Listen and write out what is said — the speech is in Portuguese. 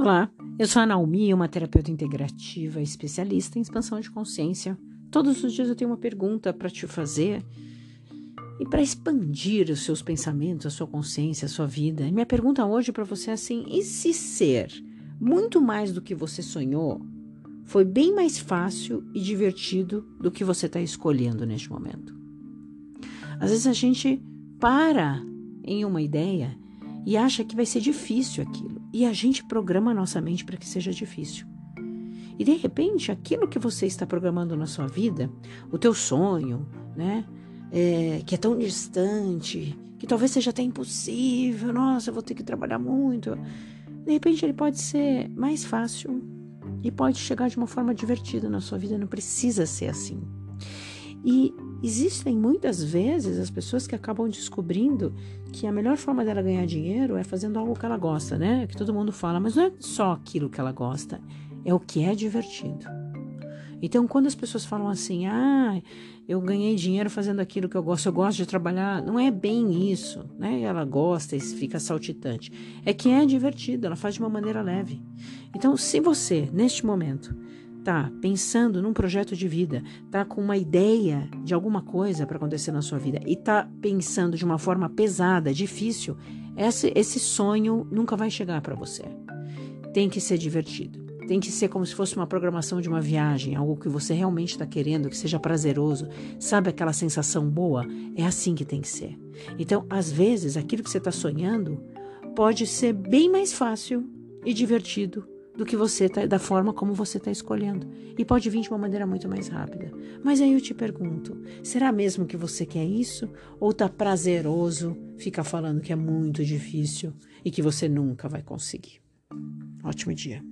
Olá, eu sou a Naomi, uma terapeuta integrativa especialista em expansão de consciência. Todos os dias eu tenho uma pergunta para te fazer e para expandir os seus pensamentos, a sua consciência, a sua vida. E minha pergunta hoje para você é assim: e se ser muito mais do que você sonhou foi bem mais fácil e divertido do que você está escolhendo neste momento? Às vezes a gente para em uma ideia e acha que vai ser difícil aquilo. E a gente programa a nossa mente para que seja difícil. E de repente, aquilo que você está programando na sua vida, o teu sonho, né? É, que é tão distante, que talvez seja até impossível, nossa, eu vou ter que trabalhar muito. De repente, ele pode ser mais fácil e pode chegar de uma forma divertida na sua vida, não precisa ser assim. E existem muitas vezes as pessoas que acabam descobrindo que a melhor forma dela ganhar dinheiro é fazendo algo que ela gosta, né? Que todo mundo fala, mas não é só aquilo que ela gosta, é o que é divertido. Então, quando as pessoas falam assim, ah, eu ganhei dinheiro fazendo aquilo que eu gosto, eu gosto de trabalhar, não é bem isso, né? Ela gosta e fica saltitante. É que é divertido, ela faz de uma maneira leve. Então, se você, neste momento, tá pensando num projeto de vida, tá com uma ideia de alguma coisa para acontecer na sua vida e tá pensando de uma forma pesada, difícil, esse, esse sonho nunca vai chegar para você. Tem que ser divertido. Tem que ser como se fosse uma programação de uma viagem, algo que você realmente está querendo, que seja prazeroso. Sabe aquela sensação boa? É assim que tem que ser. Então, às vezes, aquilo que você está sonhando pode ser bem mais fácil e divertido do que você tá, da forma como você está escolhendo. E pode vir de uma maneira muito mais rápida. Mas aí eu te pergunto: será mesmo que você quer isso? Ou tá prazeroso ficar falando que é muito difícil e que você nunca vai conseguir? Ótimo dia.